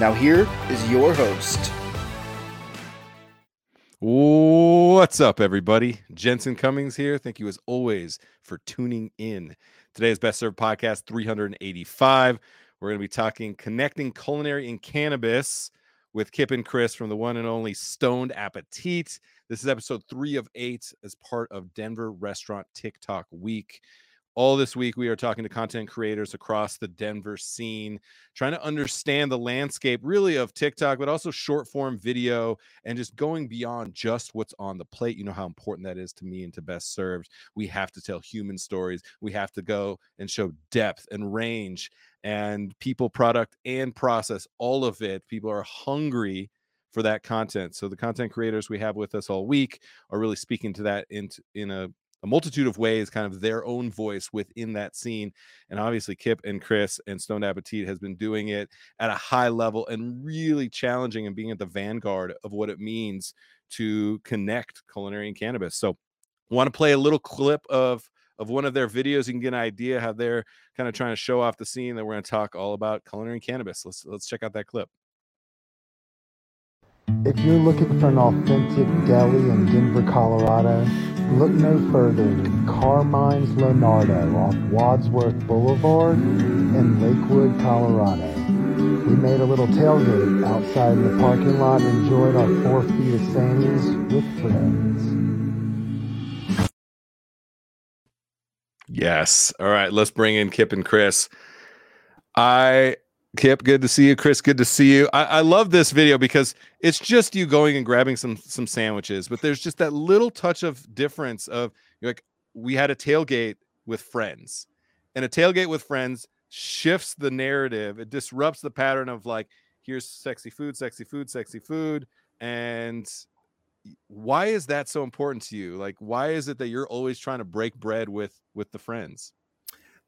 Now, here is your host. What's up, everybody? Jensen Cummings here. Thank you, as always, for tuning in. Today's Best Served Podcast 385. We're going to be talking connecting culinary and cannabis with Kip and Chris from the one and only Stoned Appetite. This is episode three of eight as part of Denver Restaurant TikTok Week. All this week, we are talking to content creators across the Denver scene, trying to understand the landscape really of TikTok, but also short form video and just going beyond just what's on the plate. You know how important that is to me and to Best Served. We have to tell human stories, we have to go and show depth and range and people, product, and process, all of it. People are hungry for that content. So the content creators we have with us all week are really speaking to that in in a a multitude of ways, kind of their own voice within that scene. And obviously, Kip and Chris and Stoned Appetite has been doing it at a high level and really challenging and being at the vanguard of what it means to connect culinary and cannabis. So, want to play a little clip of of one of their videos. You can get an idea how they're kind of trying to show off the scene. That we're going to talk all about culinary and cannabis. Let's let's check out that clip. If you're looking for an authentic deli in Denver, Colorado, look no further than Carmine's Lonardo off Wadsworth Boulevard in Lakewood, Colorado. We made a little tailgate outside in the parking lot and enjoyed our four feet of Sammy's with friends. Yes. All right. Let's bring in Kip and Chris. I Kip, good to see you. Chris, good to see you. I, I, love this video because it's just you going and grabbing some some sandwiches, but there's just that little touch of difference of like we had a tailgate with friends, and a tailgate with friends shifts the narrative. It disrupts the pattern of like here's sexy food, sexy food, sexy food, and why is that so important to you? Like, why is it that you're always trying to break bread with with the friends?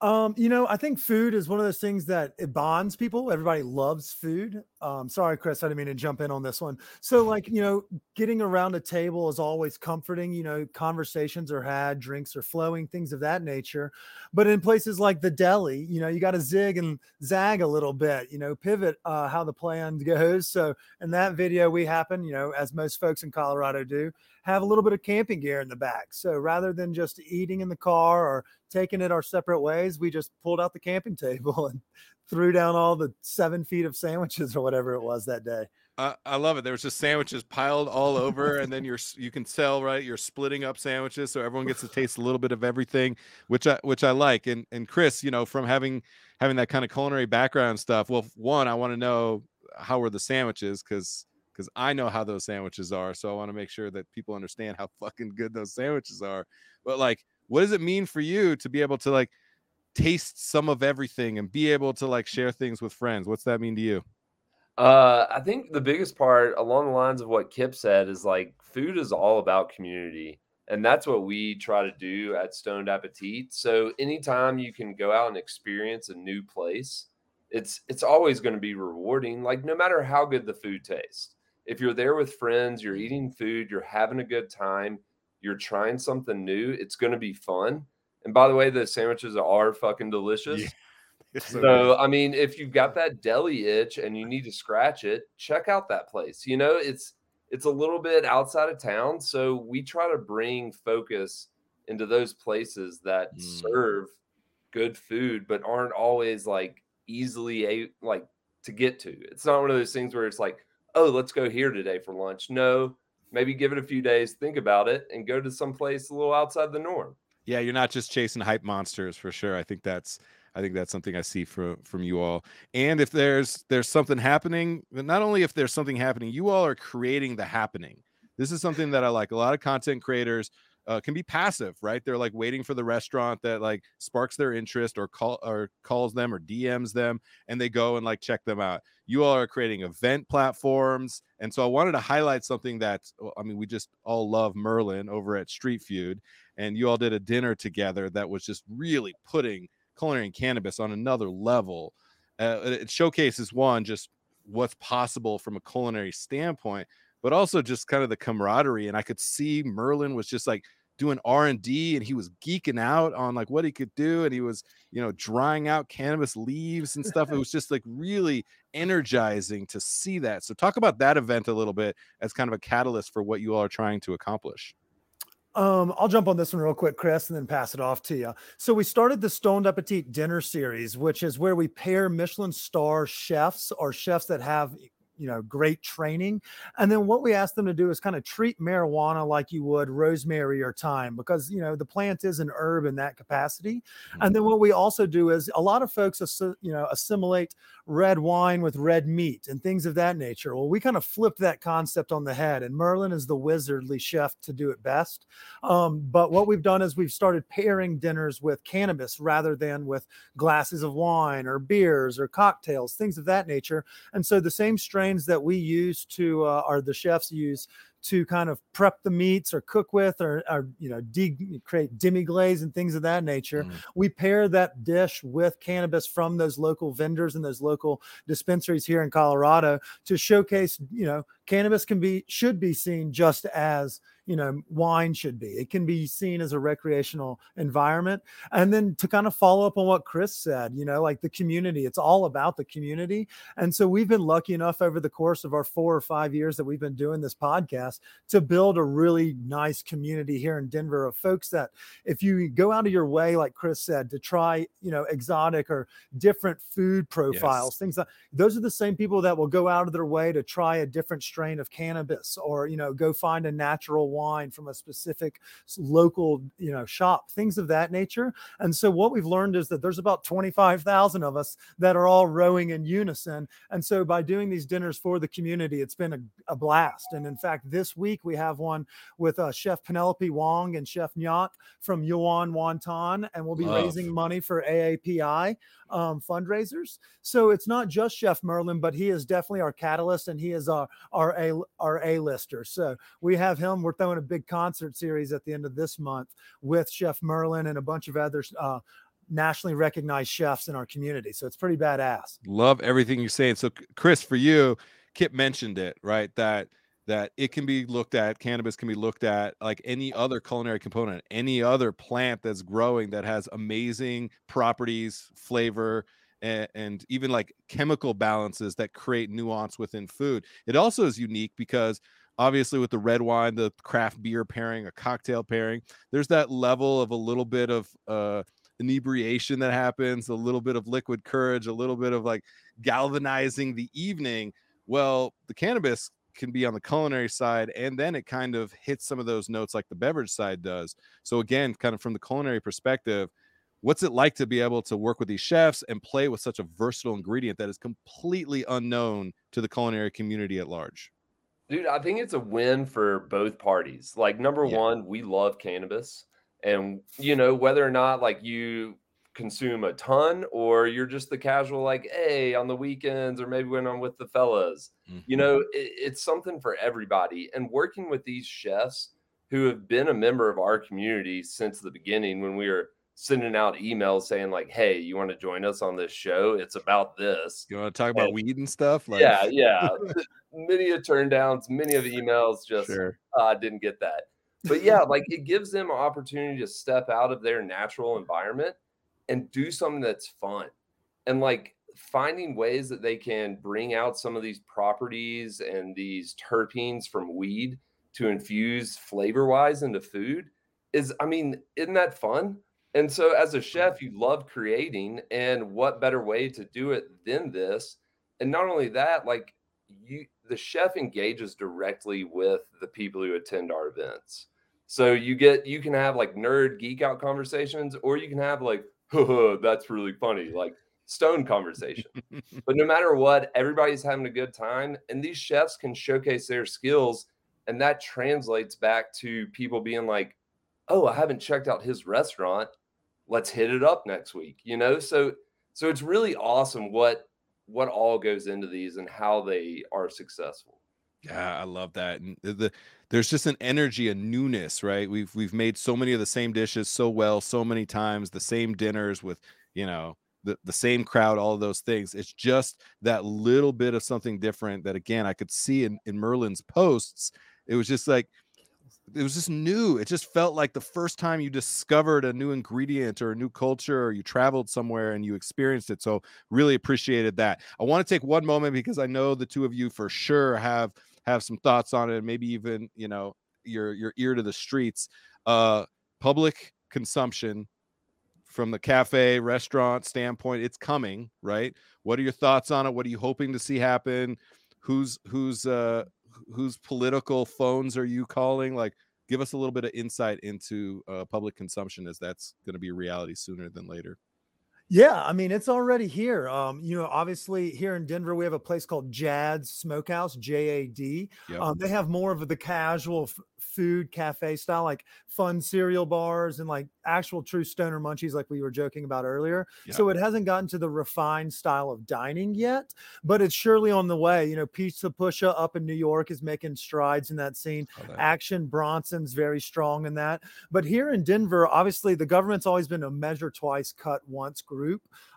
Um, you know, I think food is one of those things that it bonds people. Everybody loves food. Um, sorry, Chris, I didn't mean to jump in on this one. So, like, you know, getting around a table is always comforting. You know, conversations are had, drinks are flowing, things of that nature. But in places like the deli, you know, you got to zig and zag a little bit. You know, pivot uh, how the plan goes. So, in that video, we happen, you know, as most folks in Colorado do, have a little bit of camping gear in the back. So rather than just eating in the car or taking it our separate ways, we just pulled out the camping table and threw down all the seven feet of sandwiches or whatever it was that day. Uh, I love it. There was just sandwiches piled all over, and then you're you can tell right. You're splitting up sandwiches, so everyone gets to taste a little bit of everything, which I which I like. And and Chris, you know, from having having that kind of culinary background stuff. Well, one, I want to know how were the sandwiches because because I know how those sandwiches are. So I want to make sure that people understand how fucking good those sandwiches are. But like, what does it mean for you to be able to like taste some of everything and be able to like share things with friends? What's that mean to you? Uh, I think the biggest part along the lines of what Kip said is like food is all about community. And that's what we try to do at Stoned Appetite. So anytime you can go out and experience a new place, it's it's always going to be rewarding. Like no matter how good the food tastes if you're there with friends, you're eating food, you're having a good time, you're trying something new, it's going to be fun. And by the way, the sandwiches are fucking delicious. Yeah. So, so I mean, if you've got that deli itch and you need to scratch it, check out that place. You know, it's it's a little bit outside of town, so we try to bring focus into those places that mm. serve good food, but aren't always like easily a like to get to. It's not one of those things where it's like, oh, let's go here today for lunch. No, maybe give it a few days, think about it, and go to some place a little outside the norm. Yeah, you're not just chasing hype monsters for sure. I think that's I think that's something I see from from you all. And if there's there's something happening, not only if there's something happening, you all are creating the happening. This is something that I like. A lot of content creators uh, can be passive, right? They're like waiting for the restaurant that like sparks their interest or call or calls them or DMs them, and they go and like check them out. You all are creating event platforms, and so I wanted to highlight something that I mean, we just all love Merlin over at Street Feud, and you all did a dinner together that was just really putting culinary and cannabis on another level. Uh, it showcases one just what's possible from a culinary standpoint but also just kind of the camaraderie and i could see merlin was just like doing r&d and he was geeking out on like what he could do and he was you know drying out cannabis leaves and stuff. It was just like really energizing to see that. So talk about that event a little bit as kind of a catalyst for what you all are trying to accomplish. Um, I'll jump on this one real quick, Chris, and then pass it off to you. So we started the Stoned Appetite dinner series, which is where we pair Michelin star chefs or chefs that have you know great training and then what we ask them to do is kind of treat marijuana like you would rosemary or thyme because you know the plant is an herb in that capacity mm-hmm. and then what we also do is a lot of folks you know assimilate red wine with red meat and things of that nature. Well we kind of flipped that concept on the head and merlin is the wizardly chef to do it best. Um, but what we've done is we've started pairing dinners with cannabis rather than with glasses of wine or beers or cocktails things of that nature. And so the same strains that we use to uh, or the chefs use to kind of prep the meats or cook with or, or you know de- create demi glaze and things of that nature mm. we pair that dish with cannabis from those local vendors and those local dispensaries here in colorado to showcase you know cannabis can be should be seen just as you know wine should be. It can be seen as a recreational environment. And then to kind of follow up on what chris said you know like the community it's all about the community. And so we've been lucky enough over the course of our four or five years that we've been doing this podcast to build a really nice community here in denver of folks that if you go out of your way like chris said to try you know exotic or different food profiles yes. things like those are the same people that will go out of their way to try a different strain of cannabis or you know go find a natural wine from a specific local you know shop things of that nature. And so what we've learned is that there's about 25,000 of us that are all rowing in unison. And so by doing these dinners for the community it's been a, a blast. And in fact this week we have one with uh, chef Penelope Wong and chef Nyat from Yuan Wonton and we'll be Love. raising money for AAPI um, fundraisers. So it's not just chef Merlin but he is definitely our catalyst and he is our our a our a-lister so we have him we're throwing a big concert series at the end of this month with Chef Merlin and a bunch of other uh, nationally recognized chefs in our community. So it's pretty badass. Love everything you're saying. So Chris, for you, Kip mentioned it, right? That that it can be looked at, cannabis can be looked at like any other culinary component, any other plant that's growing that has amazing properties, flavor, and, and, even like chemical balances that create nuance within food. It also is unique because obviously with the red wine the craft beer pairing a cocktail pairing there's that level of a little bit of uh inebriation that happens a little bit of liquid courage a little bit of like galvanizing the evening well the cannabis can be on the culinary side and then it kind of hits some of those notes like the beverage side does so again kind of from the culinary perspective what's it like to be able to work with these chefs and play with such a versatile ingredient that is completely unknown to the culinary community at large Dude, I think it's a win for both parties. Like number yeah. one, we love cannabis. And you know, whether or not like you consume a ton or you're just the casual like hey on the weekends or maybe when i'm with the fellas mm-hmm. you know it, it's something for everybody and working with these chefs who have been a member of our community since the beginning when we were sending out emails saying like, "Hey, you want to join us on this show? It's about this." You want to talk about and, weed and stuff? Like... Yeah, yeah. many of turn downs, many of the emails just sure. uh, didn't get that. But yeah, like it gives them an opportunity to step out of their natural environment and do something that's fun. And like finding ways that they can bring out some of these properties and these terpenes from weed to infuse flavor wise into food is, I mean, isn't that fun? And so, as a mm-hmm. chef, you love creating, and what better way to do it than this? And not only that, like you, the chef engages directly with the people who attend our events. So you get, you can have like nerd geek out conversations, or you can have like, that's really funny, like stone conversation. but no matter what, everybody's having a good time, and these chefs can showcase their skills, and that translates back to people being like, oh, I haven't checked out his restaurant. Let's hit it up next week. You know, so so it's really awesome what what all goes into these and how they are successful. Yeah, I love that. And the, the there's just an energy, a newness, right? We've we've made so many of the same dishes so well, so many times, the same dinners with, you know, the, the same crowd, all those things. It's just that little bit of something different that again I could see in, in Merlin's posts. It was just like it was just new. It just felt like the first time you discovered a new ingredient or a new culture or you traveled somewhere and you experienced it. So really appreciated that. I want to take one moment because I know the two of you for sure have have some thoughts on it, maybe even, you know, your your ear to the streets. Uh public consumption from the cafe restaurant standpoint it's coming right what are your thoughts on it what are you hoping to see happen who's who's uh whose political phones are you calling? Like give us a little bit of insight into uh, public consumption as that's going to be reality sooner than later yeah, I mean it's already here. Um, you know, obviously here in Denver we have a place called Jad's Smokehouse, J A D. Yep. Um, they have more of the casual f- food cafe style, like fun cereal bars and like actual true stoner munchies, like we were joking about earlier. So it hasn't gotten to the refined style of dining yet, but it's surely on the way. You know, Pizza Pusha up in New York is making strides in that scene. Action Bronson's very strong in that. But here in Denver, obviously the government's always been a measure twice, cut once group.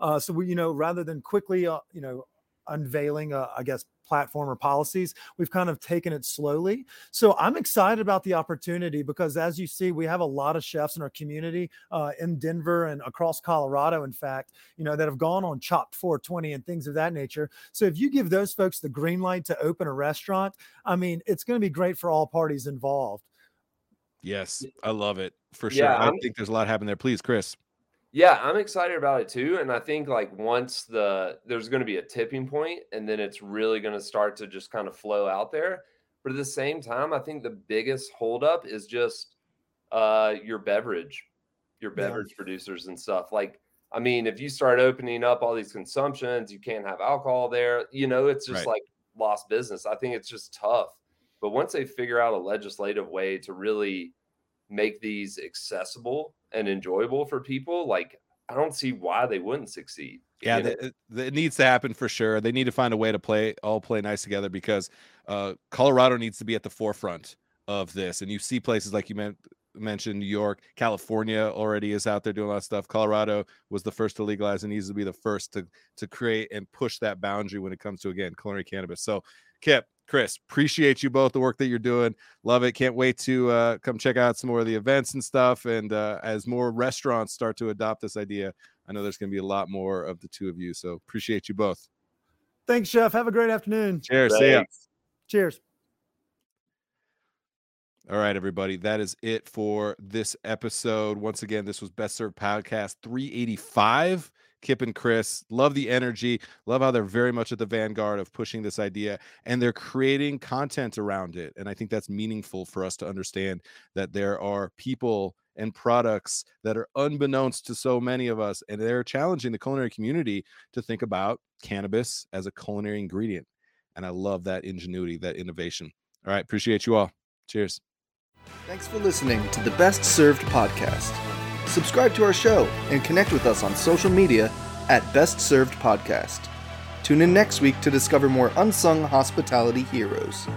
Uh, so we, you know, rather than quickly, uh, you know, unveiling, uh, I guess, platform or policies, we've kind of taken it slowly. So I'm excited about the opportunity because, as you see, we have a lot of chefs in our community uh, in Denver and across Colorado, in fact, you know, that have gone on Chopped 420 and things of that nature. So if you give those folks the green light to open a restaurant, I mean, it's going to be great for all parties involved. yes i love it for sure Yeah, i think there's a lot happening there please chris Yeah, I'm excited about it too. And I think like once the there's going to be a tipping point and then it's really going to start to just kind of flow out there. But at the same time, I think the biggest holdup is just uh your beverage, your Yeah. beverage producers and stuff. Like, I mean, if you start opening up all these consumptions, you can't have alcohol there, you know, it's just Right. like lost business. I think it's just tough. But once they figure out a legislative way to really make these accessible and enjoyable for people, like I don't see why they wouldn't succeed. Yeah, the, the- it needs to happen for sure. They need to find a way to play all play nice together because uh, Colorado needs to be at the forefront of this. And you see places like you meant, mentioned, New York, California already is out there doing a lot of stuff. Colorado was the first to legalize and needs to be the first to to create and push that boundary when it comes to again culinary cannabis. So, Kip, Chris, appreciate you both the work that you're doing. Love it. Can't wait to uh, come check out some more of the events and stuff. And uh, as more restaurants start to adopt this idea, I know there's going to be a lot more of the two of you. So appreciate you both. Thanks, Chef. Have a great afternoon. Cheers. See ya. Cheers. All right, everybody. That is it for this episode. Once again, this was Best Served Podcast 385. Kip and Chris, love the energy. Love how they're very much at the vanguard of pushing this idea and they're creating content around it. And I think that's meaningful for us to understand that there are people and products that are unbeknownst to so many of us, and they're challenging the culinary community to think about cannabis as a culinary ingredient. And I love that ingenuity, that innovation. All right, appreciate you all. Cheers. Thanks for listening to the Best Served podcast. Subscribe to our show and connect with us on social media at Best Served Podcast. Tune in next week to discover more unsung hospitality heroes.